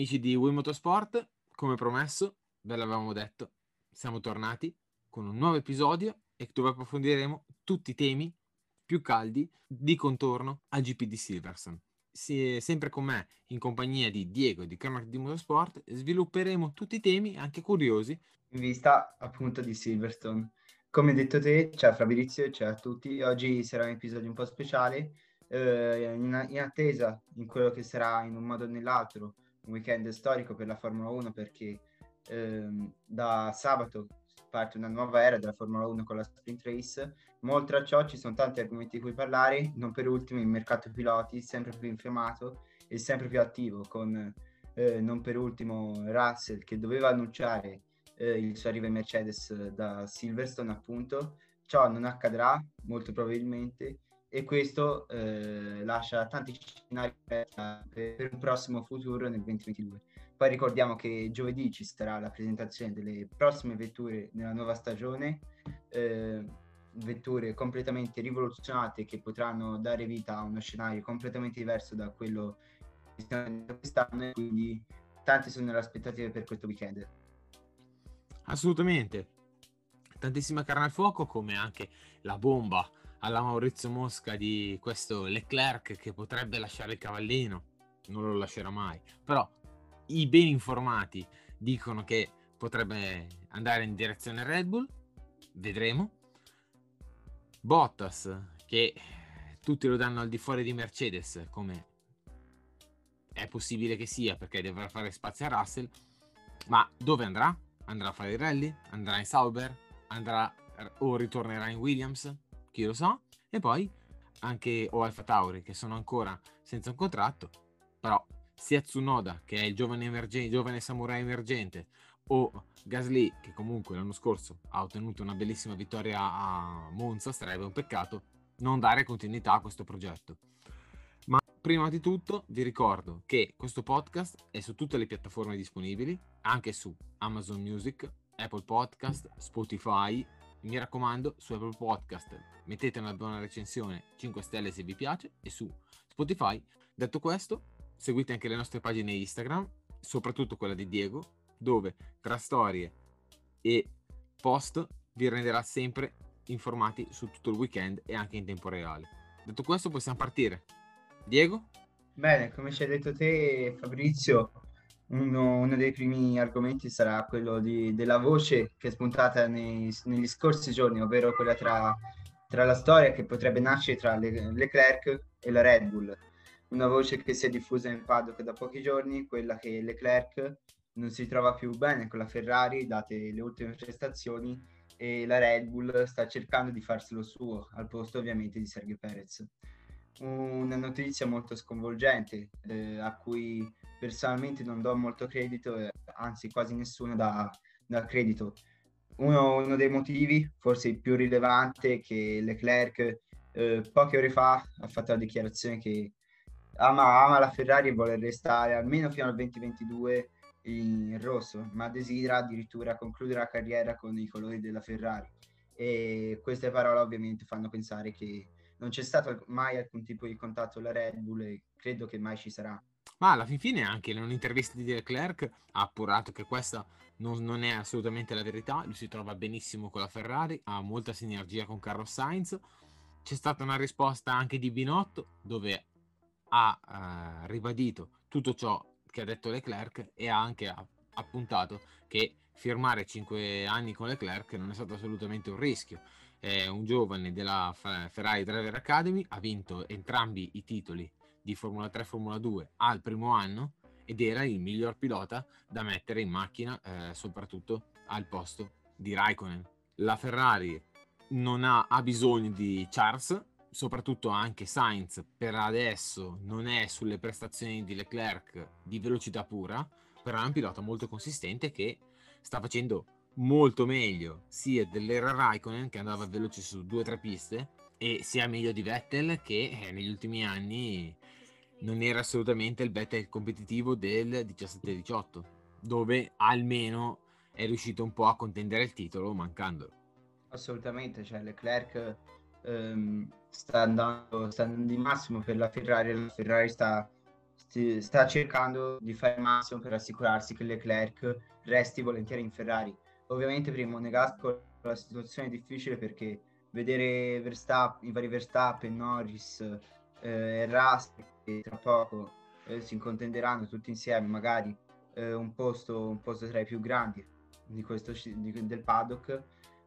Amici di Wii Motorsport, come promesso, ve l'avevamo detto, siamo tornati con un nuovo episodio e dove approfondiremo tutti i temi più caldi di contorno al GP di Silverstone. Se- sempre con me, in compagnia di Diego di Cronac di Motorsport, svilupperemo tutti i temi anche curiosi in vista appunto di Silverstone. Come detto te, ciao Fabrizio ciao a tutti. Oggi sarà un episodio un po' speciale, eh, in, in attesa in quello che sarà in un modo o nell'altro un weekend storico per la Formula 1 perché ehm, da sabato parte una nuova era della Formula 1 con la sprint race. Ma oltre a ciò ci sono tanti argomenti di cui parlare, non per ultimo il mercato piloti sempre più infiammato e sempre più attivo con eh, non per ultimo Russell che doveva annunciare eh, il suo arrivo in Mercedes eh, da Silverstone appunto ciò non accadrà molto probabilmente e questo eh, lascia tanti scenari per, un prossimo futuro nel 2022 poi ricordiamo che giovedì ci sarà la presentazione delle prossime vetture nella nuova stagione eh, vetture completamente rivoluzionate che potranno dare vita a uno scenario completamente diverso da quello che stiamo vedendo quest'anno e quindi tante sono le aspettative per questo weekend Assolutamente. Tantissima carne al fuoco, come anche la bomba alla Maurizio Mosca di questo Leclerc che potrebbe lasciare il cavallino. Non lo lascerà mai. Però i ben informati dicono che potrebbe andare in direzione Red Bull. Vedremo. Bottas, che tutti lo danno al di fuori di Mercedes, come è possibile che sia perché dovrà fare spazio a Russell. Ma dove andrà? Andrà a fare il rally? Andrà in Sauber? Andrà o ritornerà in Williams? Chi lo sa? E poi anche o Alfa Tauri che sono ancora senza un contratto, però sia Tsunoda che è il giovane, emergente, giovane samurai emergente o Gasly che comunque l'anno scorso ha ottenuto una bellissima vittoria a Monza, sarebbe un peccato non dare continuità a questo progetto. Ma prima di tutto vi ricordo che questo podcast è su tutte le piattaforme disponibili, anche su Amazon Music, Apple Podcast, Spotify. Mi raccomando, su Apple Podcast mettete una buona recensione 5 stelle se vi piace e su Spotify. Detto questo, seguite anche le nostre pagine Instagram, soprattutto quella di Diego, dove tra storie e post vi renderà sempre informati su tutto il weekend e anche in tempo reale. Detto questo, possiamo partire. Diego? Bene, come ci hai detto te Fabrizio, uno, uno dei primi argomenti sarà quello di- della voce che è spuntata nei- negli scorsi giorni, ovvero quella tra, tra la storia che potrebbe nascere tra Le- Leclerc e la Red Bull. Una voce che si è diffusa in paddock da pochi giorni, quella che Leclerc non si trova più bene con la Ferrari, date le ultime prestazioni, e la Red Bull sta cercando di farselo suo, al posto ovviamente di Sergio Perez una notizia molto sconvolgente eh, a cui personalmente non do molto credito, eh, anzi quasi nessuno dà, dà credito. Uno, uno dei motivi, forse il più rilevante, è che Leclerc eh, poche ore fa ha fatto la dichiarazione che ama, ama la Ferrari e vuole restare almeno fino al 2022 in rosso, ma desidera addirittura concludere la carriera con i colori della Ferrari. E queste parole ovviamente fanno pensare che non c'è stato mai alcun tipo di contatto con la Red Bull e credo che mai ci sarà. Ma alla fin fine anche in un'intervista di Leclerc ha appurato che questa non, non è assolutamente la verità, lui si trova benissimo con la Ferrari, ha molta sinergia con Carlos Sainz. C'è stata una risposta anche di Binotto dove ha eh, ribadito tutto ciò che ha detto Leclerc e ha anche appuntato che firmare 5 anni con Leclerc non è stato assolutamente un rischio. È un giovane della Fe- Ferrari Driver Academy, ha vinto entrambi i titoli di Formula 3 e Formula 2 al primo anno ed era il miglior pilota da mettere in macchina, eh, soprattutto al posto di Raikkonen. La Ferrari non ha, ha bisogno di Charles, soprattutto anche Sainz per adesso non è sulle prestazioni di Leclerc di velocità pura, però è un pilota molto consistente che sta facendo molto meglio sia dell'era Raikkonen che andava veloce su due o tre piste e sia meglio di Vettel che eh, negli ultimi anni non era assolutamente il Vettel competitivo del 17-18 dove almeno è riuscito un po' a contendere il titolo mancandolo. Assolutamente cioè Leclerc ehm, sta, andando, sta andando di massimo per la Ferrari la Ferrari sta, sta cercando di fare il massimo per assicurarsi che Leclerc resti volentieri in Ferrari ovviamente per il Monegasco la situazione è difficile perché vedere Verstappen, i vari Verstappen, Norris eh, e Russell che tra poco eh, si contenderanno tutti insieme magari eh, un, posto, un posto tra i più grandi di questo, di, del paddock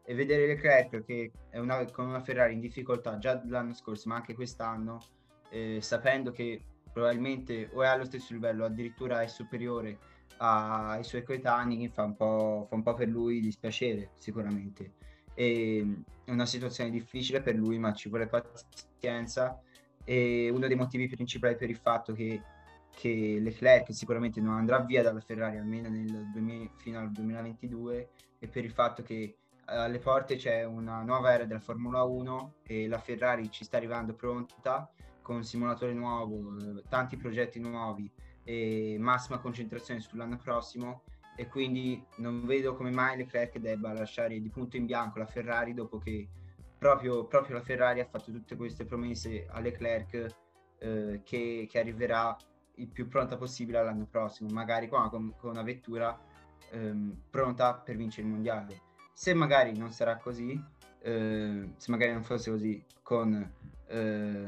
e vedere Leclerc che è una, con una Ferrari in difficoltà già l'anno scorso ma anche quest'anno eh, sapendo che probabilmente o è allo stesso livello addirittura è superiore ai suoi coetanei fa un po', fa un po' per lui dispiacere sicuramente. E, è una situazione difficile per lui, ma ci vuole pazienza. E uno dei motivi principali per il fatto che, che Leclerc sicuramente non andrà via dalla Ferrari almeno nel 2000, fino al 2022 è per il fatto che alle porte c'è una nuova era della Formula 1 e la Ferrari ci sta arrivando pronta con un simulatore nuovo, tanti progetti nuovi e massima concentrazione sull'anno prossimo e quindi non vedo come mai Leclerc debba lasciare di punto in bianco la Ferrari dopo che proprio, proprio la Ferrari ha fatto tutte queste promesse a Leclerc eh, che, che, arriverà il più pronta possibile l'anno prossimo, magari con, con, una vettura ehm, pronta per vincere il mondiale. Se magari non sarà così, eh, se magari non fosse così con eh,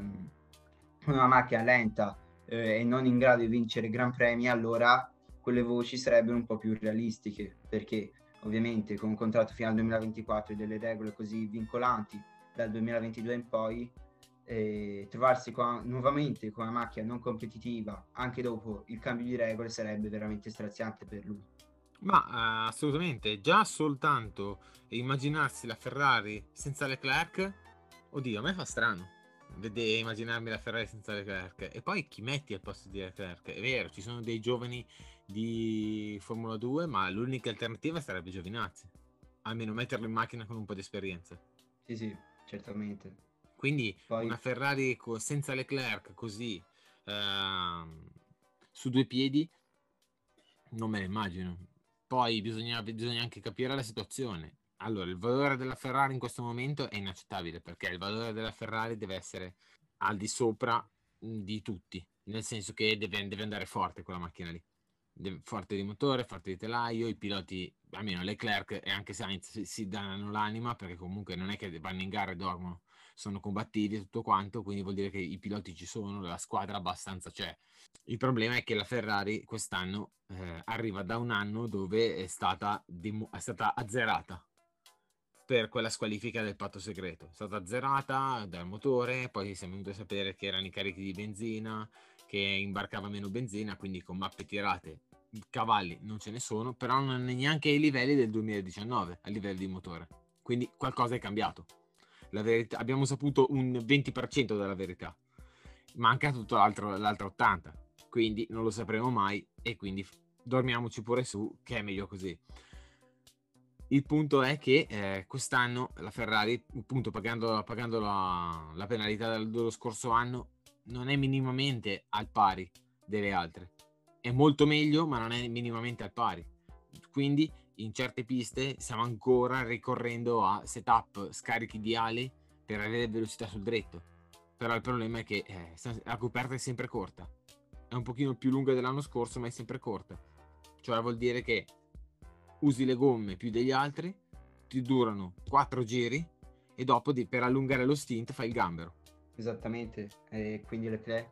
una macchina lenta eh, e non in grado di vincere Gran Premi, allora quelle voci sarebbero un po' più realistiche, perché ovviamente con un contratto fino al 2024 e delle regole così vincolanti dal 2022 in poi, eh, trovarsi con, nuovamente con una macchina non competitiva anche dopo il cambio di regole sarebbe veramente straziante per lui. Ma uh, assolutamente, già soltanto immaginarsi la Ferrari senza Leclerc, oddio, a me fa strano vedere, immaginarmi la Ferrari senza Leclerc. E poi chi metti al posto di Leclerc? È vero, ci sono dei giovani di Formula 2, ma l'unica alternativa sarebbe Giovinazzi. Almeno metterlo in macchina con un po' di esperienza. Sì, sì, certamente. Quindi poi... una Ferrari co- senza Leclerc così uh, su due piedi non me la immagino. Poi bisogna, bisogna anche capire la situazione. Allora, il valore della Ferrari in questo momento è inaccettabile perché il valore della Ferrari deve essere al di sopra di tutti, nel senso che deve, deve andare forte quella macchina lì. Deve, forte di motore, forte di telaio, i piloti, almeno Leclerc e anche Sainz si, si danno l'anima perché comunque non è che vanno in gara e dormono, sono combattivi e tutto quanto, quindi vuol dire che i piloti ci sono, la squadra abbastanza c'è. Il problema è che la Ferrari quest'anno eh, arriva da un anno dove è stata, demo- è stata azzerata per quella squalifica del patto segreto. È stata azzerata dal motore, poi siamo venuti a sapere che erano i carichi di benzina, che imbarcava meno benzina, quindi con mappe tirate cavalli non ce ne sono, però non neanche ai livelli del 2019 a livello di motore. Quindi qualcosa è cambiato. Verità, abbiamo saputo un 20% della verità. Manca tutto l'altro, l'altro 80%, quindi non lo sapremo mai e quindi dormiamoci pure su che è meglio così. Il punto è che eh, quest'anno la Ferrari, appunto pagando, pagando la, la, penalità dello scorso anno, non è minimamente al pari delle altre. È molto meglio, ma non è minimamente al pari. Quindi in certe piste stiamo ancora ricorrendo a setup scarichi di ali per avere velocità sul dritto. Però il problema è che eh, la coperta è sempre corta. È un pochino più lunga dell'anno scorso, ma è sempre corta. Cioè vuol dire che usi le gomme più degli altri, ti durano 4 giri e dopo per allungare lo stint fai il gambero. Esattamente, e quindi Leclerc,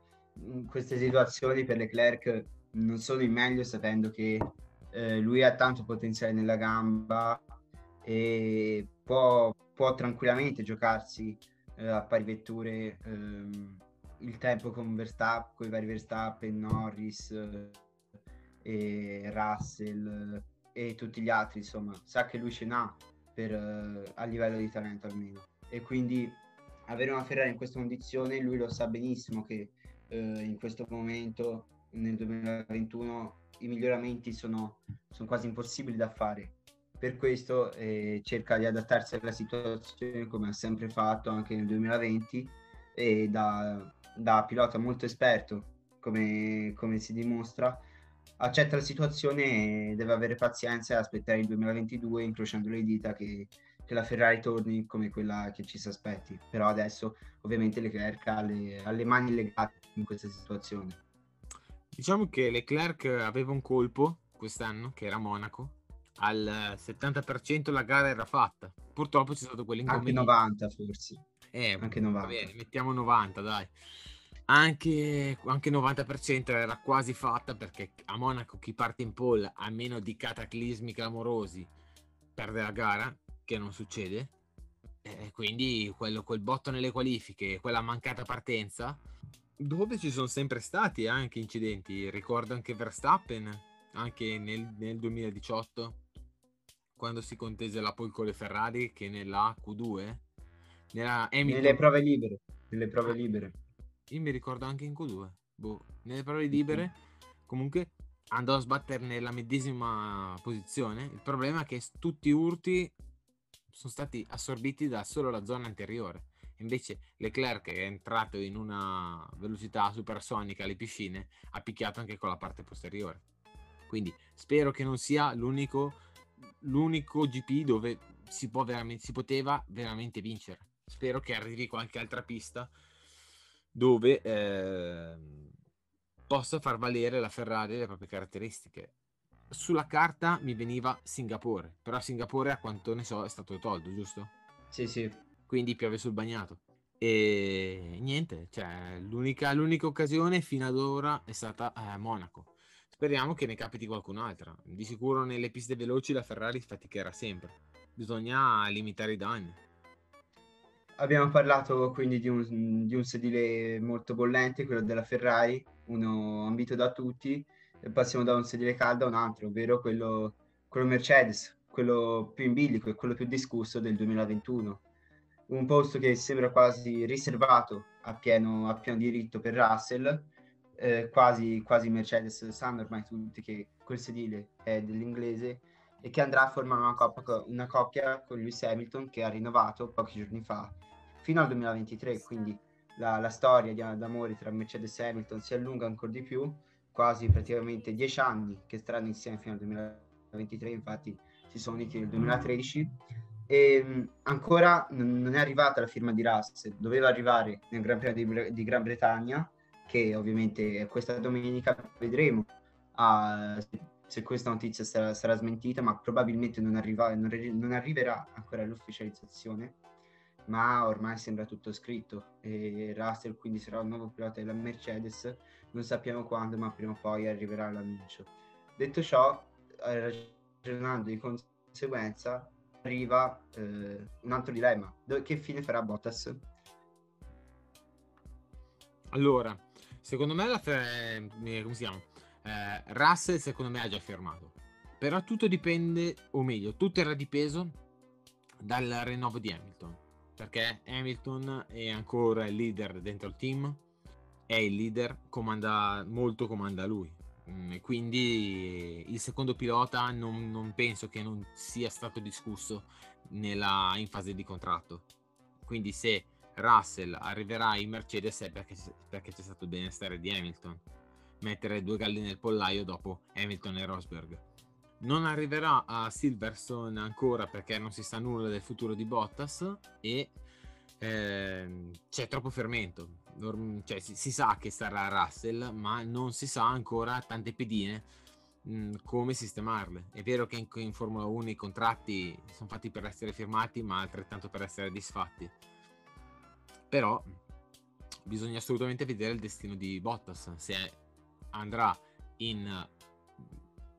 queste situazioni per Leclerc non sono il meglio sapendo che eh, lui ha tanto potenziale nella gamba e può, può tranquillamente giocarsi eh, a pari vetture ehm, il tempo con Verstappen, con i vari Verstappen, Norris, eh, e Russell e tutti gli altri, insomma, sa che lui ce n'ha per, eh, a livello di talento almeno. E quindi avere una Ferrari in questa condizione, lui lo sa benissimo che eh, in questo momento, nel 2021, i miglioramenti sono, sono quasi impossibili da fare. Per questo eh, cerca di adattarsi alla situazione come ha sempre fatto anche nel 2020 e da, da pilota molto esperto, come, come si dimostra, accetta la situazione e deve avere pazienza e aspettare il 2022 incrociando le dita che, che la Ferrari torni come quella che ci si aspetti. Però adesso ovviamente Leclerc ha le, ha le mani legate in questa situazione. Diciamo che Leclerc aveva un colpo quest'anno, che era Monaco. Al 70% la gara era fatta. Purtroppo c'è stato quell'inconveniente. Anche 90 forse. Eh, Anche 90. Va bene, mettiamo 90, dai. Anche, anche 90% era quasi fatta perché a Monaco chi parte in pole a meno di cataclismi clamorosi perde la gara, che non succede. E quindi quello, quel botto nelle qualifiche, quella mancata partenza, dove ci sono sempre stati anche incidenti. Ricordo anche Verstappen, anche nel, nel 2018, quando si contese la pole con le Ferrari, che nella Q2, nella Hamilton... Nelle prove libere. Nelle prove Ah. libere. Io mi ricordo anche in Q2. Boh, nelle prove libere, comunque andò a sbattere nella medesima posizione. Il problema è che tutti i urti sono stati assorbiti da solo la zona anteriore. Invece Leclerc è entrato in una velocità supersonica alle piscine, ha picchiato anche con la parte posteriore. Quindi spero che non sia l'unico, l'unico GP dove si, veramente, si poteva veramente vincere. Spero che arrivi qualche altra pista dove ehm, possa far valere la Ferrari le proprie caratteristiche. Sulla carta mi veniva Singapore, però Singapore a quanto ne so è stato tolto, giusto? Sì, sì. Quindi piove sul bagnato. E niente, cioè, l'unica, l'unica occasione fino ad ora è stata a Monaco. Speriamo che ne capiti qualcun'altra. Di sicuro nelle piste veloci la Ferrari faticherà sempre. Bisogna limitare i danni. Abbiamo parlato quindi di un, di un sedile molto bollente, quello della Ferrari, uno ambito da tutti, passiamo da un sedile caldo a un altro, ovvero quello, quello Mercedes, quello più in bilico e quello più discusso del 2021. Un posto che sembra quasi riservato a pieno, a pieno diritto per Russell, eh, quasi, quasi Mercedes sanno ormai tutti che quel sedile è dell'inglese e che andrà a formare una coppia, una coppia con Lewis Hamilton che ha rinnovato pochi giorni fa fino al 2023, quindi la, la storia di, d'amore tra Mercedes e Hamilton si allunga ancora di più, quasi praticamente dieci anni che staranno insieme fino al 2023, infatti si sono uniti nel 2013 e mh, ancora non, è arrivata la firma di Russell, doveva arrivare nel Gran Premio di, di Gran Bretagna, che ovviamente questa domenica vedremo ah, se, questa notizia sarà, sarà smentita, ma probabilmente non, arriva, non, non arriverà ancora all'ufficializzazione ma ormai sembra tutto scritto e Russell quindi sarà il nuovo pilota della Mercedes non sappiamo quando ma prima o poi arriverà l'annuncio detto ciò eh, ragionando di conseguenza arriva eh, un altro dilemma Do- che fine farà Bottas? Allora, secondo me la fe- eh, come si chiama? Eh, Russell secondo me ha già fermato. Però tutto dipende, o meglio, tutto era dipeso dal rinnovo di Hamilton. Perché Hamilton è ancora il leader dentro il team, è il leader, comanda molto, comanda lui. Mm, quindi il secondo pilota non, non penso che non sia stato discusso nella, in fase di contratto. Quindi se Russell arriverà in Mercedes è perché, perché c'è stato il benestare di Hamilton. Mettere due galli nel pollaio dopo Hamilton e Rosberg. Non arriverà a Silverstone ancora perché non si sa nulla del futuro di Bottas e ehm, c'è troppo fermento. Cioè, si, si sa che sarà Russell, ma non si sa ancora tante pedine mh, come sistemarle. È vero che in, in Formula 1 i contratti sono fatti per essere firmati, ma altrettanto per essere disfatti. Però bisogna assolutamente vedere il destino di Bottas, se andrà in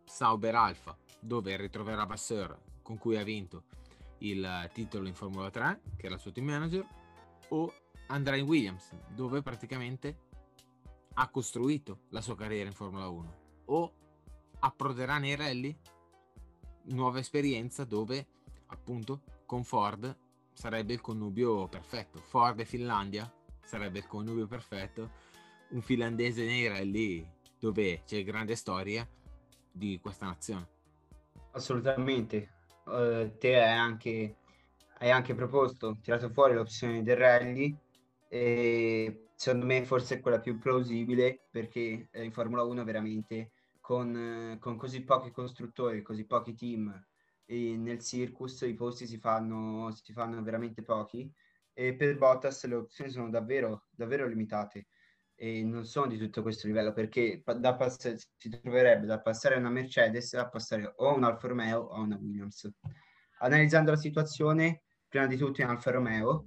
Sauber Alfa, dove ritroverà Vasseur, con cui ha vinto il titolo in Formula 3, che era il suo team manager, o andrà in Williams, dove praticamente ha costruito la sua carriera in Formula 1, o approderà nei rally? Nuova esperienza dove appunto con Ford sarebbe il connubio perfetto. Ford e Finlandia sarebbe il connubio perfetto. Un finlandese nei rally dove c'è grande storia di questa nazione. Assolutamente. Uh, te hai anche, hai anche proposto, tirato fuori l'opzione del rally e secondo me forse è quella più plausibile perché in Formula 1 veramente con, con così pochi costruttori, così pochi team nel circus i posti si fanno, si fanno veramente pochi e per Bottas le opzioni sono davvero, davvero limitate e non sono di tutto questo livello perché da pass- si troverebbe da passare a una Mercedes a passare o a un Alfa Romeo o a una Williams. Analizzando la situazione, prima di tutto in Alfa Romeo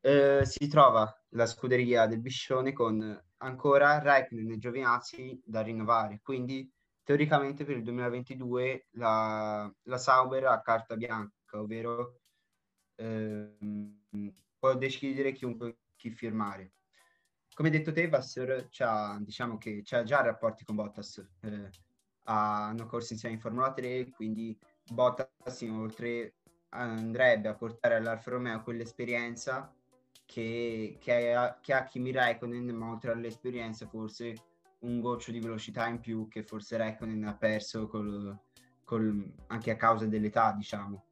eh, si trova la scuderia del Biscione con ancora Raikkonen e Giovinazzi da rinnovare, quindi teoricamente per il 2022 la, la Sauber ha carta bianca, ovvero ehm, può decidere chiunque chi firmare. Come detto te, Vasseur diciamo che c'ha già rapporti con Bottas, eh, hanno corso insieme in Formula 3, quindi Bottas inoltre andrebbe a portare all'Alfa Romeo quell'esperienza che, che, ha, che ha Kimi Raikkonen, ma oltre all'esperienza forse un goccio di velocità in più che forse Raikkonen ha perso col, col, anche a causa dell'età, diciamo.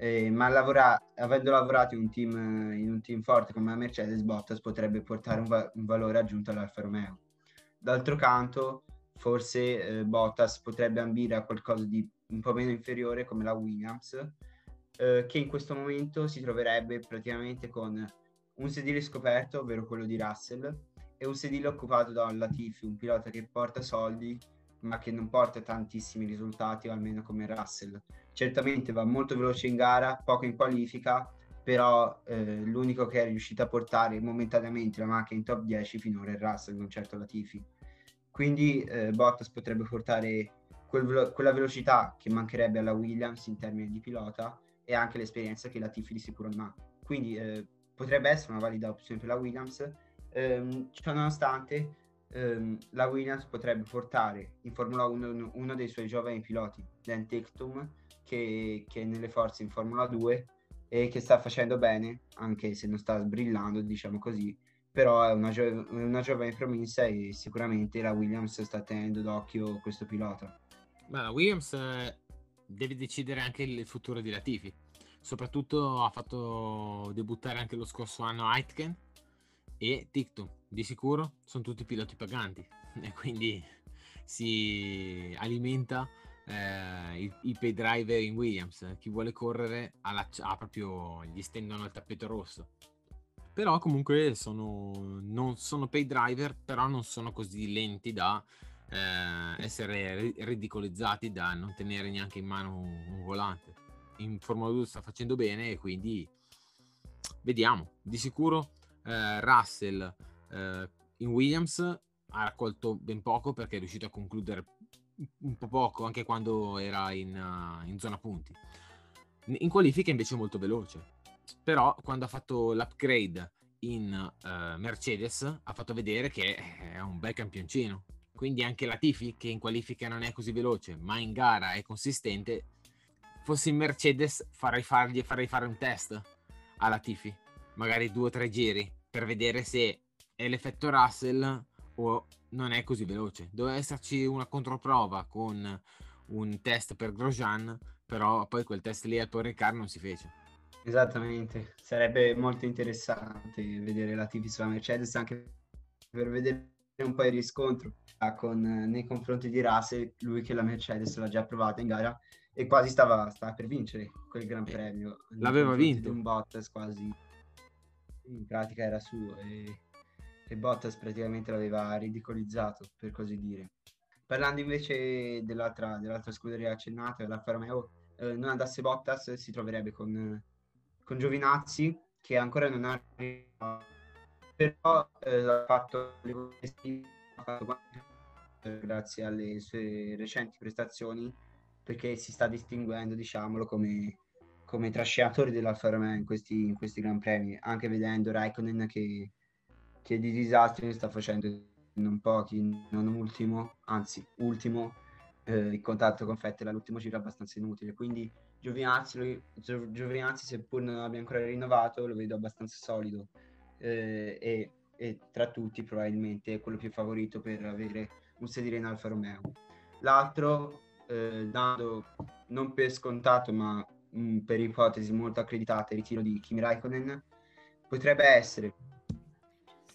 Eh, ma lavora, avendo lavorato in un, team, in un team forte come la Mercedes, Bottas potrebbe portare un, va- un valore aggiunto all'Alfa Romeo. D'altro canto, forse eh, Bottas potrebbe ambire a qualcosa di un po' meno inferiore come la Williams, eh, che in questo momento si troverebbe praticamente con un sedile scoperto, ovvero quello di Russell, e un sedile occupato da Latifi, un pilota che porta soldi ma che non porta tantissimi risultati, o almeno come Russell. Certamente va molto veloce in gara, poco in qualifica, però eh, l'unico che è riuscito a portare momentaneamente la macchina in top 10 finora è Russell, non certo Latifi. Quindi eh, Bottas potrebbe portare quel, quella velocità che mancherebbe alla Williams in termini di pilota e anche l'esperienza che Latifi di sicuro non ha. Quindi eh, potrebbe essere una valida opzione per la Williams, ehm, ciononostante ehm, la Williams potrebbe portare in Formula 1 uno dei suoi giovani piloti, Dan Tictum, che, che è nelle forze in Formula 2 e che sta facendo bene, anche se non sta brillando, diciamo così, però è una, gio- una giovane promessa e sicuramente la Williams sta tenendo d'occhio questo pilota. Ma la Williams eh, deve decidere anche il futuro di Latifi. Soprattutto ha fatto debuttare anche lo scorso anno Aitken e Tictum. Di sicuro sono tutti piloti paganti e quindi si alimenta eh, i, i, pay driver in Williams. Chi vuole correre ha, ha proprio gli stendono il tappeto rosso. Però comunque sono, non sono pay driver, però non sono così lenti da eh, essere ridicolizzati, da non tenere neanche in mano un volante. In Formula 2 sta facendo bene e quindi vediamo. Di sicuro eh, Russell eh, in Williams ha raccolto ben poco perché è riuscito a concludere un po' poco anche quando era in, uh, in zona punti. In qualifica invece è molto veloce, però quando ha fatto l'upgrade in uh, Mercedes ha fatto vedere che è un bel campioncino. Quindi anche la Tifi, che in qualifica non è così veloce, ma in gara è consistente, fossi in Mercedes farei, fargli, farei fare un test alla Tifi, magari due o tre giri, per vedere se è l'effetto Russell o non è così veloce. Doveva esserci una controprova con un test per Grosjean, però poi quel test lì al Paul Ricard non si fece. Esattamente, sarebbe molto interessante vedere la TV sulla Mercedes anche per vedere un po' il riscontro con, nei confronti di Russell, lui che la Mercedes l'ha già provata in gara e quasi stava, stava per vincere quel Gran Premio. L'aveva vinto. Un Bottas quasi, in pratica era suo e e Bottas praticamente l'aveva ridicolizzato, per così dire. Parlando invece dell'altra, dell'altra scuderia accennata, l'Alfa Romeo, eh, non andasse Bottas si troverebbe con, con Giovinazzi, che ancora non ha però eh, ha fatto grazie alle sue recenti prestazioni perché si sta distinguendo diciamolo come, come trascinatore dell'Alfa Romeo in questi, in questi Gran Premi anche vedendo Raikkonen che che di disastri ne sta facendo non pochi, non ultimo, anzi ultimo, eh, il contatto con Vettel all'ultimo giro è abbastanza inutile, quindi Giovinazzi, lo- Gio- Giovinazzi, seppur non abbia ancora rinnovato, lo vedo abbastanza solido eh, e, e tra tutti probabilmente è quello più favorito per avere un sedile in Alfa Romeo. L'altro, eh, dando non per scontato ma mh, per ipotesi molto accreditate, il ritiro di Kimi Raikkonen, potrebbe essere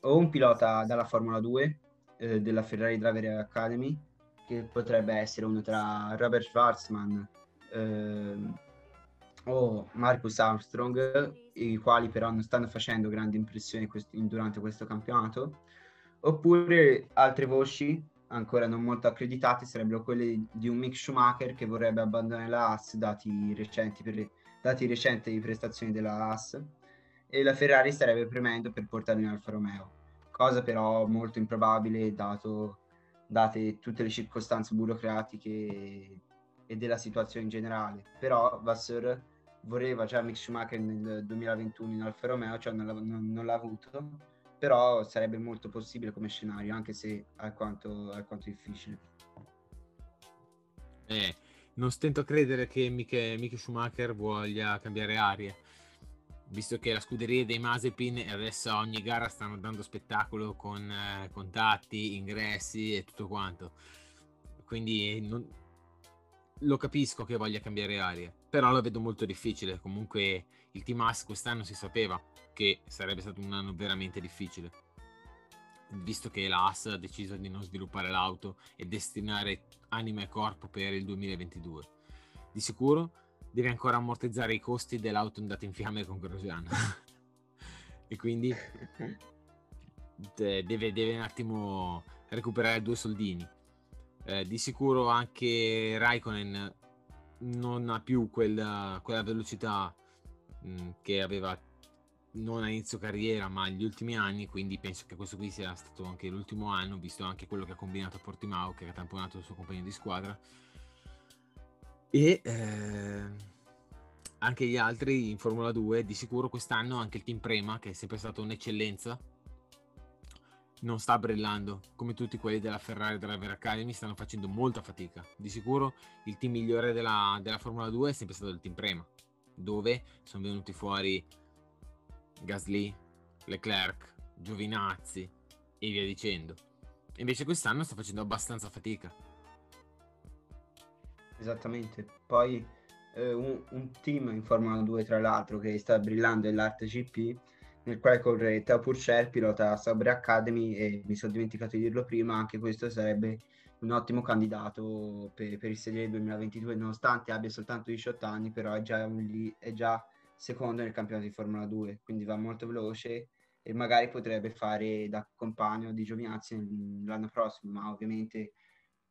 o un pilota dalla Formula 2 eh, della Ferrari Driver Academy, che potrebbe essere uno tra Robert Schwarzman ehm, o Marcus Armstrong, i quali però non stanno facendo grandi impressioni quest- durante questo campionato, oppure altre voci ancora non molto accreditate sarebbero quelle di un Mick Schumacher che vorrebbe abbandonare la Haas dati recenti, per- dati i recenti prestazioni della Haas e la Ferrari starebbe premendo per portarlo in Alfa Romeo, cosa però molto improbabile dato, date tutte le circostanze burocratiche e della situazione in generale. Però Vasseur voleva già Mick Schumacher nel 2021 in Alfa Romeo, cioè non l'ha, non- non l'ha avuto, però sarebbe molto possibile come scenario, anche se alquanto, alquanto difficile. Eh, non stento a credere che Miche, Miche Schumacher voglia cambiare aria, visto che la scuderia dei Mazepin e adesso a ogni gara stanno dando spettacolo con eh, contatti, ingressi e tutto quanto. Quindi non- lo capisco che voglia cambiare aria, però lo vedo molto difficile. Comunque il Team Haas quest'anno si sapeva che sarebbe stato un anno veramente difficile, visto che la Haas ha deciso di non sviluppare l'auto e destinare anima e corpo per il 2022. Di sicuro deve ancora ammortizzare i costi dell'auto andata in fiamme con Grosjean. e quindi de- deve, deve un attimo recuperare due soldini. Eh, di sicuro anche Raikkonen non ha più quella, quella velocità mh, che aveva non a inizio carriera ma agli ultimi anni quindi penso che questo qui sia stato anche l'ultimo anno visto anche quello che ha combinato a Portimao che ha tamponato il suo compagno di squadra. E eh, anche gli altri in Formula 2 di sicuro quest'anno anche il team Prema che è sempre stato un'eccellenza non sta brillando come tutti quelli della Ferrari Driver Academy stanno facendo molta fatica. Di sicuro il team migliore della, della Formula 2 è sempre stato il team Prema dove sono venuti fuori Gasly, Leclerc, Giovinazzi e via dicendo. Invece quest'anno sta facendo abbastanza fatica. Esattamente. Poi eh, un, un team in Formula 2, tra l'altro, che sta brillando è l'Arte GP, nel quale corre Teo Purcell, pilota Sauber Academy, e mi sono dimenticato di dirlo prima, anche questo sarebbe un ottimo candidato per, per il sedile 2022, nonostante abbia soltanto 18 anni, però è già, un è già secondo nel campionato di Formula 2, quindi va molto veloce e magari potrebbe fare da compagno di Giovinazzi l'anno prossimo, ma ovviamente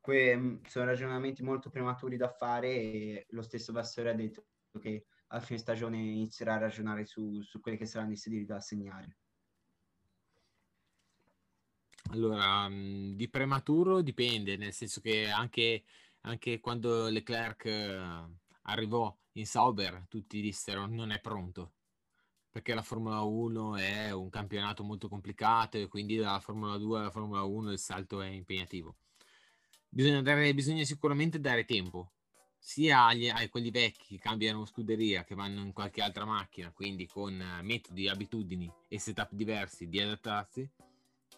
que- sono ragionamenti molto prematuri da fare e lo stesso Vassore ha detto che a fine stagione inizierà a ragionare su, su quelli che saranno i sedili da assegnare. Allora, mh, di prematuro dipende, nel senso che anche, anche quando Leclerc eh, arrivò in Sauber, tutti dissero non è pronto, perché la Formula 1 è un campionato molto complicato e quindi dalla Formula 2 alla Formula 1 il salto è impegnativo. Bisogna, dare, bisogna sicuramente dare tempo, sia agli, a quelli vecchi che cambiano scuderia, che vanno in qualche altra macchina, quindi con eh, metodi, abitudini e setup diversi di adattarsi,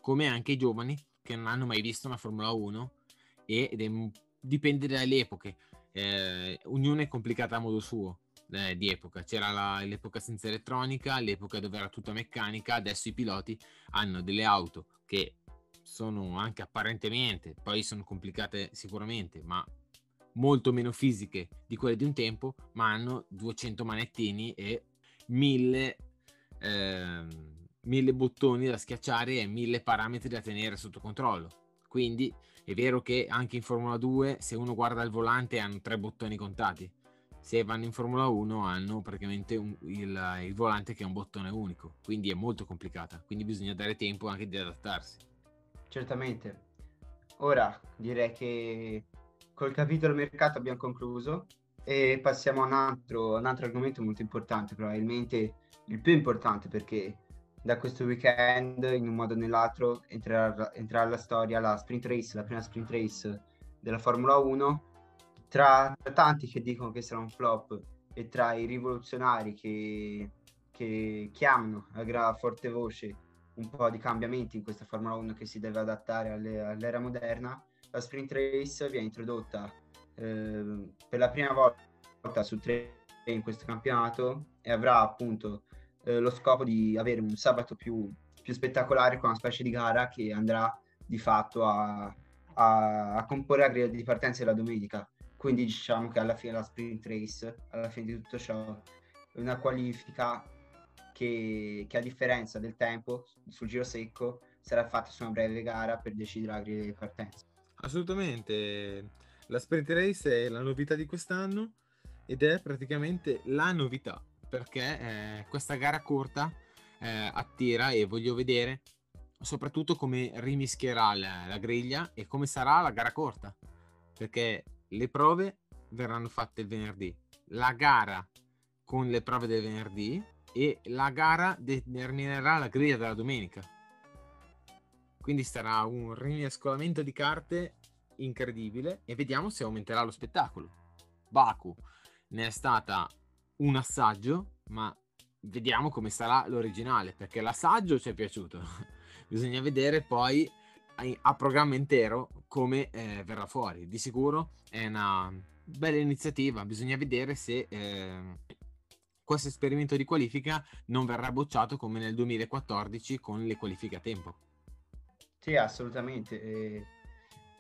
come anche i giovani che non hanno mai visto una Formula 1 e- ed è dipende dalle epoche. Eh, ognuna è complicata a modo suo eh, di epoca. C'era la- l'epoca senza elettronica, l'epoca dove era tutta meccanica, adesso i piloti hanno delle auto che sono anche apparentemente, poi sono complicate sicuramente, ma molto meno fisiche di quelle di un tempo, ma hanno 200 manettini e 1000 ehm, mille bottoni da schiacciare e mille parametri da tenere sotto controllo. Quindi è vero che anche in Formula 2, se uno guarda il volante, hanno tre bottoni contati. Se vanno in Formula 1 hanno praticamente un- il, il volante che è un bottone unico, quindi è molto complicata, quindi bisogna dare tempo anche di adattarsi. Certamente. Ora direi che col capitolo mercato abbiamo concluso e passiamo a un altro, un altro argomento molto importante, probabilmente il più importante perché da questo weekend in un modo o nell'altro entrerà, alla storia la sprint race, la prima sprint race della Formula 1 tra, tanti che dicono che sarà un flop e tra i rivoluzionari che, che chiamano a forte voce un po' di cambiamenti in questa Formula 1 che si deve adattare alle- all'era moderna, la sprint race viene introdotta eh, per la prima volta su tre in questo campionato e avrà appunto eh, lo scopo di avere un sabato più, più spettacolare con una specie di gara che andrà di fatto a, a, a comporre la griglia di partenza della domenica. Quindi diciamo che alla fine la sprint race, alla fine di tutto ciò, è una qualifica che, che a differenza del tempo sul giro secco sarà fatta su una breve gara per decidere la griglia di partenza. Assolutamente, la sprint race è la novità di quest'anno ed è praticamente la novità perché eh, questa gara corta eh, attira e voglio vedere soprattutto come rimischierà la, la griglia e come sarà la gara corta perché le prove verranno fatte il venerdì la gara con le prove del venerdì e la gara determinerà la griglia della domenica quindi sarà un rimescolamento di carte incredibile e vediamo se aumenterà lo spettacolo Baku ne è stata un assaggio, ma vediamo come sarà l'originale, perché l'assaggio ci è piaciuto. Bisogna vedere poi a programma intero come eh, verrà fuori. Di sicuro è una bella iniziativa, bisogna vedere se eh, questo esperimento di qualifica non verrà bocciato come nel 2014 con le qualifiche a tempo. Sì, assolutamente. E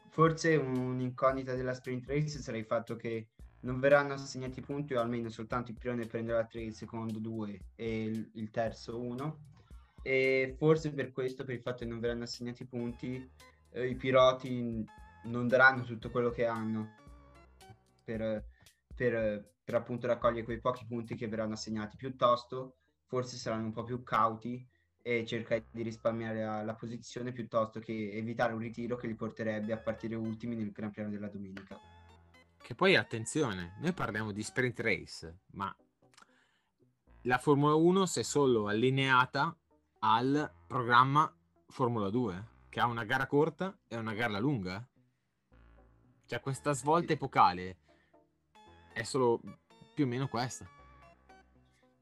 forse un'incognita della sprint race sarà il fatto che non verranno assegnati punti o almeno soltanto il primo ne prenderà 3, il secondo 2 e il, il terzo 1 e forse per questo, per il fatto che non verranno assegnati punti, eh, i piloti non daranno tutto quello che hanno per, per, per appunto raccogliere quei pochi punti che verranno assegnati, piuttosto forse saranno un po' più cauti e cercare di risparmiare la, la, posizione piuttosto che evitare un ritiro che li porterebbe a partire ultimi nel Gran Premio della domenica. Che poi attenzione, noi parliamo di sprint race, ma la Formula 1 si è solo allineata al programma Formula 2, che ha una gara corta e una gara lunga. Cioè questa svolta epocale è solo più o meno questa.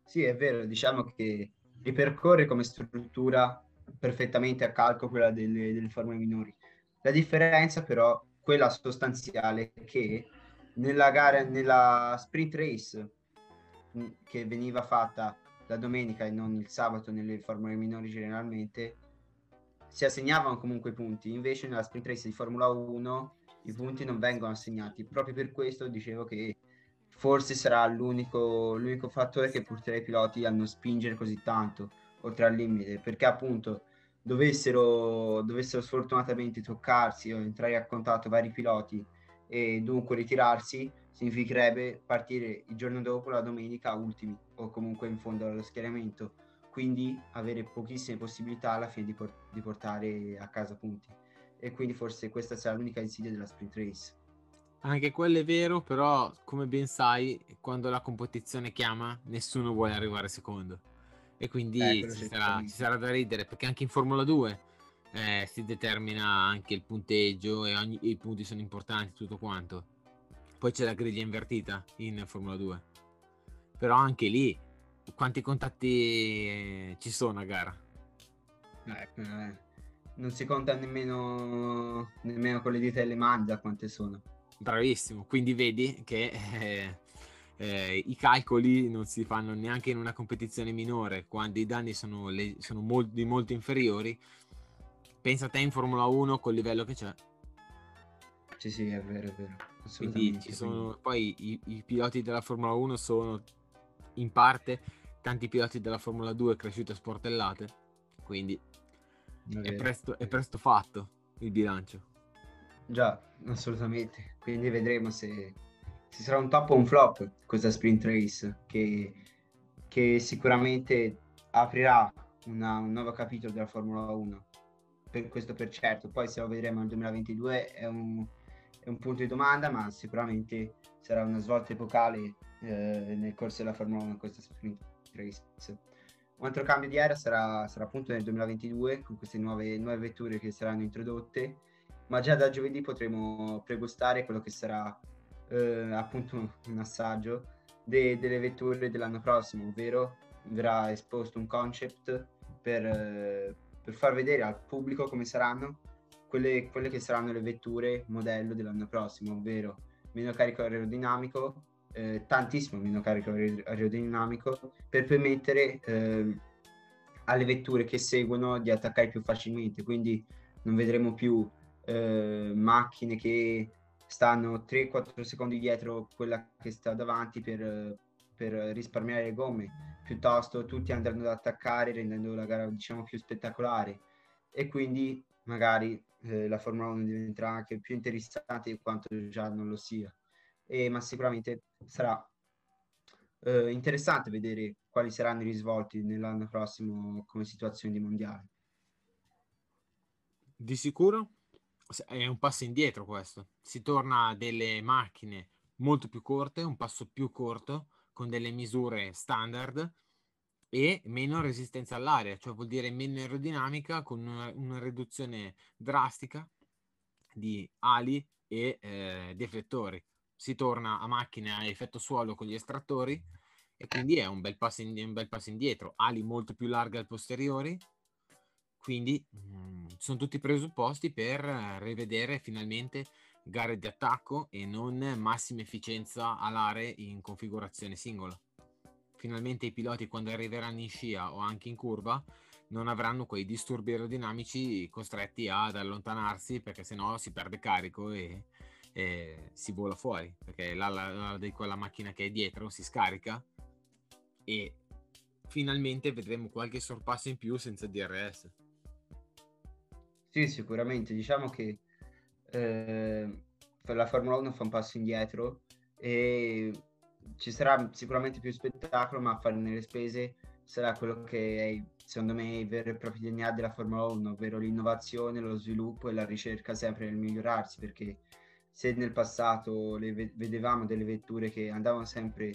Sì, è vero, diciamo che ripercorre come struttura perfettamente a calco quella delle, delle formule minori. La differenza però, quella sostanziale, che nella gara, nella sprint race mm, che veniva fatta la domenica e non il sabato nelle formule minori generalmente, si assegnavano comunque i punti, invece nella sprint race di Formula 1 i punti non vengono assegnati. Proprio per questo dicevo che forse sarà l'unico, l'unico fattore che porterà i piloti a non spingere così tanto oltre al limite, perché appunto dovessero, dovessero sfortunatamente toccarsi o entrare a contatto vari piloti e dunque ritirarsi significherebbe partire il giorno dopo, la domenica, ultimi o comunque in fondo allo schieramento, quindi avere pochissime possibilità alla fine di, por- di portare a casa punti. E quindi forse questa sarà l'unica insidia della sprint race. Anche quello è vero, però come ben sai, quando la competizione chiama, nessuno vuole arrivare secondo. E quindi eh, ci, sarà, ci sarà da ridere, perché anche in Formula 2 eh, si determina anche il punteggio e, ogni, i punti sono importanti, tutto quanto. Poi c'è la griglia invertita in Formula 2. Però anche lì, quanti contatti eh, ci sono a gara? Eh, eh, non si conta nemmeno, nemmeno con le dita e le mani da quante sono. Bravissimo, quindi vedi che eh, eh, i calcoli non si fanno neanche in una competizione minore, quando i danni sono, le, sono molti, molto inferiori, pensa a te in Formula 1 col livello che c'è. Sì, sì, è vero, è vero. Quindi ci sono poi i, i, piloti della Formula 1 sono in parte tanti piloti della Formula 2 cresciuti a sportellate. Quindi è, presto, è presto fatto il bilancio. Già, assolutamente. Quindi vedremo se, se sarà un top o un flop questa sprint race che, che sicuramente aprirà una, un nuovo capitolo della Formula 1 per questo per certo, poi se lo vedremo nel 2022 è un, è un punto di domanda, ma sicuramente sarà una svolta epocale eh, nel corso della Formula 1 questa sprint race. Un altro cambio di era sarà, sarà appunto nel 2022 con queste nuove, nuove, vetture che saranno introdotte, ma già da giovedì potremo pregustare quello che sarà eh, appunto un assaggio de- delle vetture dell'anno prossimo, ovvero verrà esposto un concept per, eh, per far vedere al pubblico come saranno quelle, quelle che saranno le vetture modello dell'anno prossimo, ovvero meno carico aerodinamico, eh, tantissimo meno carico aer- aerodinamico, per permettere eh, alle vetture che seguono di attaccare più facilmente, quindi non vedremo più eh, macchine che stanno 3-4 secondi dietro quella che sta davanti per, per risparmiare le gomme, piuttosto tutti andranno ad attaccare rendendo la gara diciamo più spettacolare e quindi magari eh, la Formula 1 diventerà anche più interessante di quanto già non lo sia. E, ma sicuramente sarà eh, interessante vedere quali saranno i risvolti nell'anno prossimo come situazione di mondiale. Di sicuro è un passo indietro questo. Si torna a delle macchine molto più corte, un passo più corto, con delle misure standard e meno resistenza all'aria, cioè vuol dire meno aerodinamica con una, una riduzione drastica di ali e eh, deflettori. Si torna a macchine a effetto suolo con gli estrattori e quindi è un bel passo, in, un bel passo indietro. Ali molto più larghe al posteriori, quindi mh, mm, sono tutti presupposti per rivedere finalmente gare di attacco e non massima efficienza alare in configurazione singola. Finalmente i piloti quando arriveranno in scia o anche in curva non avranno quei disturbi aerodinamici costretti ad allontanarsi perché sennò si perde carico e, e si vola fuori perché l'ala di quella macchina che è dietro si scarica e finalmente vedremo qualche sorpasso in più senza DRS. Sì, sicuramente. Diciamo che eh, la Formula 1 fa un passo indietro e ci sarà sicuramente più spettacolo, ma a farne le spese sarà quello che è, secondo me, il vero e proprio DNA della Formula 1, ovvero l'innovazione, lo sviluppo e la ricerca sempre nel migliorarsi, perché se nel passato le vedevamo delle vetture che andavano sempre,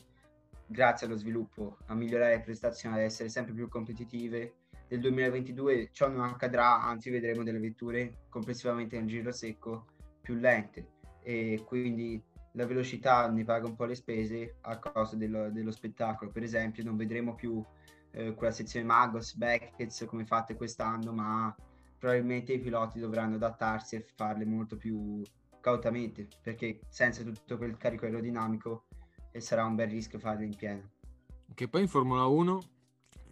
grazie allo sviluppo, a migliorare le prestazioni, ad essere sempre più competitive, nel 2022 ciò non accadrà, anzi vedremo delle vetture complessivamente nel giro secco più lente e quindi la velocità ne paga un po' le spese a causa dello, dello spettacolo. Per esempio non vedremo più eh, quella sezione Magos, Beckett come fatte quest'anno, ma probabilmente i piloti dovranno adattarsi e farle molto più cautamente perché senza tutto quel carico aerodinamico eh, sarà un bel rischio farle in pieno. Che poi in Formula 1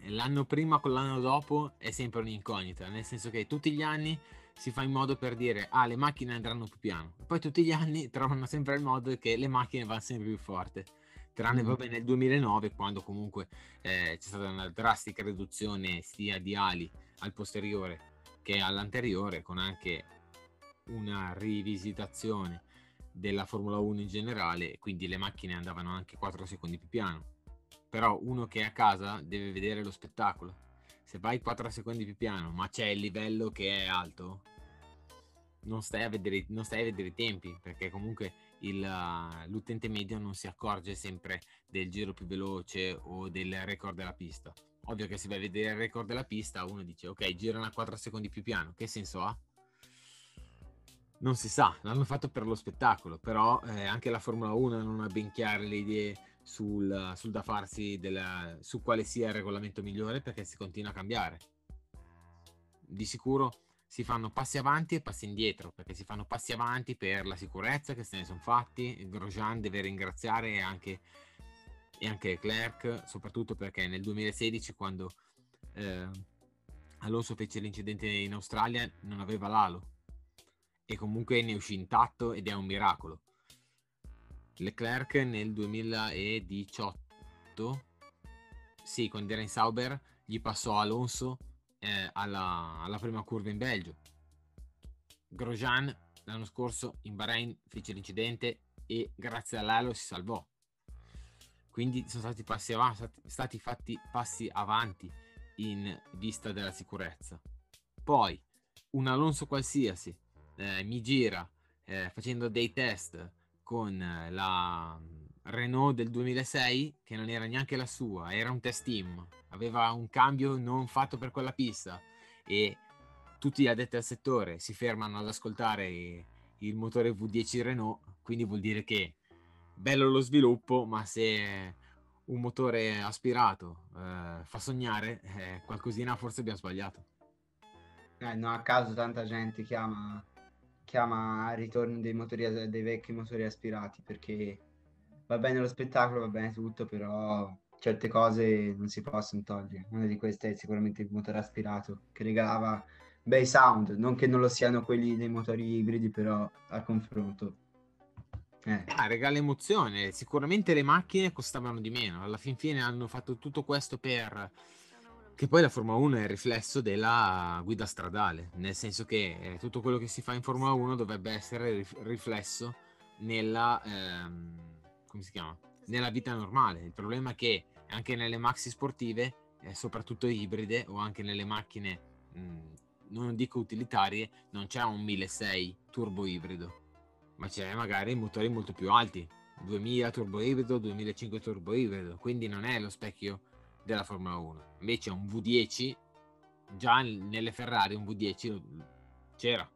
l'anno prima con l'anno dopo è sempre un'incognita, nel senso che tutti gli anni si fa in modo per dire ah le macchine andranno più piano, poi tutti gli anni trovano sempre il modo che le macchine vanno sempre più forte, tranne mm. vabbè nel 2009 quando comunque eh, c'è stata una drastica riduzione sia di ali al posteriore che all'anteriore con anche una rivisitazione della Formula 1 in generale, quindi le macchine andavano anche 4 secondi più piano però uno che è a casa deve vedere lo spettacolo. Se vai 4 secondi più piano, ma c'è il livello che è alto, non stai a vedere, stai a vedere i tempi, perché comunque il, l'utente medio non si accorge sempre del giro più veloce o del record della pista. Ovvio che se vai a vedere il record della pista, uno dice ok, girano a 4 secondi più piano, che senso ha? Non si sa, l'hanno fatto per lo spettacolo, però eh, anche la Formula 1 non ha ben chiare le idee sul, sul da farsi della, su quale sia il regolamento migliore perché si continua a cambiare. Di sicuro si fanno passi avanti e passi indietro perché si fanno passi avanti per la sicurezza che se ne sono fatti. Grosjean deve ringraziare anche, e anche Leclerc, soprattutto perché nel 2016 quando eh, Alonso fece l'incidente in Australia non aveva l'alo e comunque ne uscì intatto ed è un miracolo Leclerc nel 2018, sì, con Darren Sauber gli passò Alonso eh, alla, alla, prima curva in Belgio. Grosjean l'anno scorso in Bahrain fece l'incidente e grazie all'alo si salvò. Quindi sono stati, passi avanti, stati fatti passi avanti in vista della sicurezza. Poi un Alonso qualsiasi eh, mi gira eh, facendo dei test con la Renault del 2006 che non era neanche la sua, era un test team, aveva un cambio non fatto per quella pista e tutti gli addetti al settore si fermano ad ascoltare il motore V10 Renault, quindi vuol dire che bello lo sviluppo, ma se un motore aspirato eh, fa sognare, eh, qualcosina forse abbiamo sbagliato. Eh, non a caso tanta gente chiama, chiama ritorno dei, motori, dei vecchi motori aspirati perché va bene lo spettacolo, va bene tutto, però certe cose non si possono togliere. Una di queste è sicuramente il motore aspirato che regalava bei sound, non che non lo siano quelli dei motori ibridi, però al confronto. Eh. Ah, regala emozione. Sicuramente le macchine costavano di meno. Alla fin fine hanno fatto tutto questo per che poi la Formula 1 è il riflesso della guida stradale, nel senso che eh, tutto quello che si fa in Formula 1 dovrebbe essere rif- riflesso nella, ehm, nella vita normale. Il problema è che anche nelle maxi sportive, eh, soprattutto ibride o anche nelle macchine, mh, non dico utilitarie, non c'è un 1600 turbo ibrido, ma c'è magari motori molto più alti, 2000 turbo ibrido, 2005 turbo ibrido, quindi non è lo specchio della Formula 1. Invece un V10, già nelle Ferrari un V10 c'era,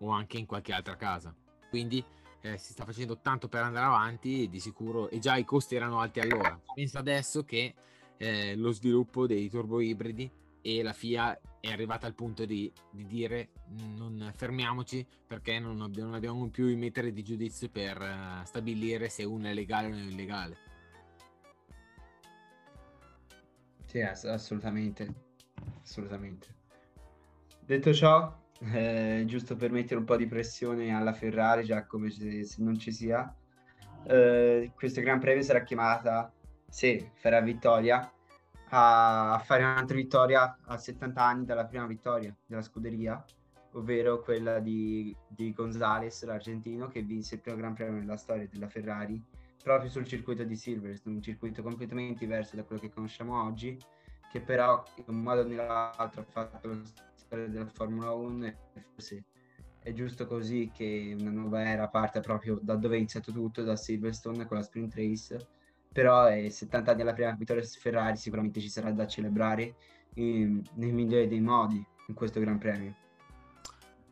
o anche in qualche altra casa. Quindi eh, si sta facendo tanto per andare avanti di sicuro, e già i costi erano alti allora. Pensa adesso che eh, lo sviluppo dei turbo ibridi e la FIA è arrivata al punto di, di dire non fermiamoci perché non abbiamo, non abbiamo, più i metri di giudizio per uh, stabilire se uno è legale o non è illegale. Sì, assolutamente. Assolutamente. Detto ciò, eh, giusto per mettere un po' di pressione alla Ferrari, già come se, se non ci sia, eh, questo Gran Premio sarà chiamata, se farà vittoria, a fare un'altra vittoria a 70 anni dalla prima vittoria della scuderia, ovvero quella di, di Gonzales, l'argentino, che vinse il primo Gran Premio nella storia della Ferrari proprio sul circuito di Silverstone, un circuito completamente diverso da quello che conosciamo oggi, che però in un modo o nell'altro ha fatto la storia della Formula 1 e forse è giusto così che una nuova era parte proprio da dove è iniziato tutto, da Silverstone con la sprint race, però è 70 anni alla prima vittoria Ferrari, sicuramente ci sarà da celebrare in, nel migliore dei modi in questo Gran Premio.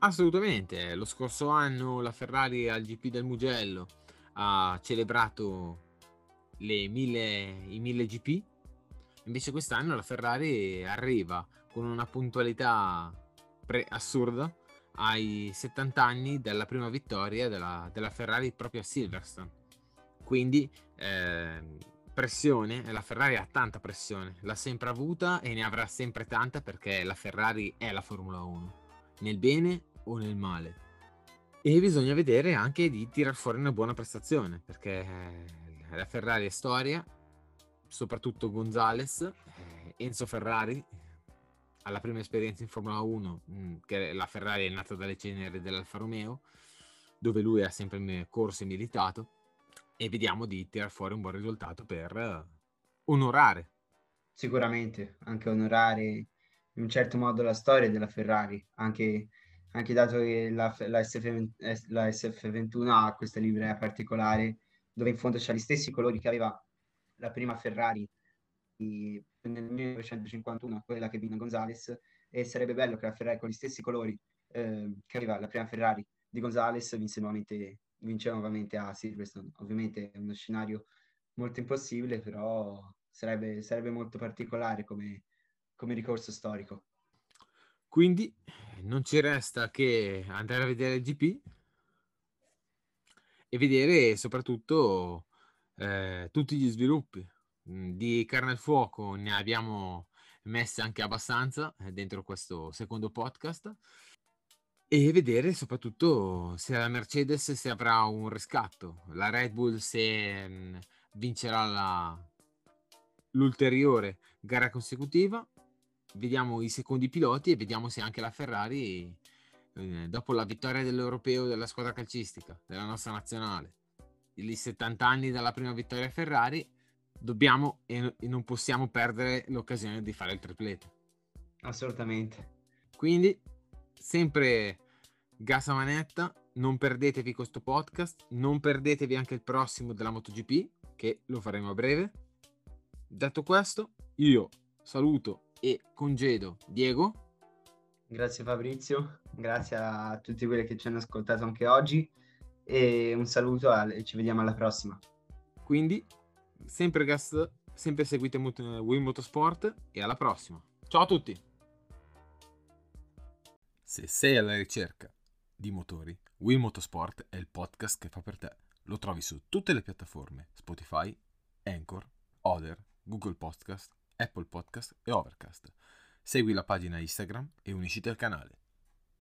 Assolutamente, lo scorso anno la Ferrari al GP del Mugello ha celebrato le mille, i 1000 GP, invece quest'anno la Ferrari arriva con una puntualità pre- assurda ai 70 anni della prima vittoria della, della Ferrari proprio a Silverstone. Quindi eh, pressione, la Ferrari ha tanta pressione, l'ha sempre avuta e ne avrà sempre tanta perché la Ferrari è la Formula 1, nel bene o nel male e bisogna vedere anche di tirar fuori una buona prestazione perché la Ferrari è storia, soprattutto Gonzales, eh, Enzo Ferrari alla prima esperienza in Formula 1, mm, che la Ferrari è nata dalle ceneri dell'Alfa Romeo, dove lui ha sempre corso e militato, e vediamo di tirar fuori un buon risultato per eh, onorare. Sicuramente, anche onorare in un certo modo la storia della Ferrari, anche anche dato che la, la, SF, la SF21 ha questa livrea particolare dove in fondo c'ha gli stessi colori che aveva la prima Ferrari nel 1951, quella che vino Gonzales, e sarebbe bello che la Ferrari con gli stessi colori eh, che aveva la prima Ferrari di Gonzales vince nuovamente, vince nuovamente a Silverstone. Ovviamente è uno scenario molto impossibile, però sarebbe, sarebbe molto particolare come, come ricorso storico. Quindi non ci resta che andare a vedere il GP e vedere soprattutto eh, tutti gli sviluppi. Mm, di carne al fuoco ne abbiamo messe anche abbastanza eh, dentro questo secondo podcast e vedere soprattutto se la Mercedes se avrà un riscatto, la Red Bull se mm, vincerà la, l'ulteriore gara consecutiva vediamo i secondi piloti e vediamo se anche la Ferrari, eh, dopo la vittoria dell'Europeo della squadra calcistica, della nostra nazionale, i 70 anni dalla prima vittoria Ferrari, dobbiamo e, e non possiamo perdere l'occasione di fare il triplete. Assolutamente. Quindi, sempre gas a manetta, non perdetevi questo podcast, non perdetevi anche il prossimo della MotoGP, che lo faremo a breve. Detto questo, io saluto e congedo Diego. Grazie Fabrizio, grazie a tutti quelli che ci hanno ascoltato anche oggi e un saluto e ci vediamo alla prossima. Quindi, sempre gas, sempre seguite Mot- Wii Motorsport e alla prossima. Ciao a tutti! Se sei alla ricerca di motori, Wii Motorsport è il podcast che fa per te. Lo trovi su tutte le piattaforme Spotify, Anchor, Other, Google Podcast, Apple Podcast e Overcast. Segui la pagina Instagram e unisciti al canale.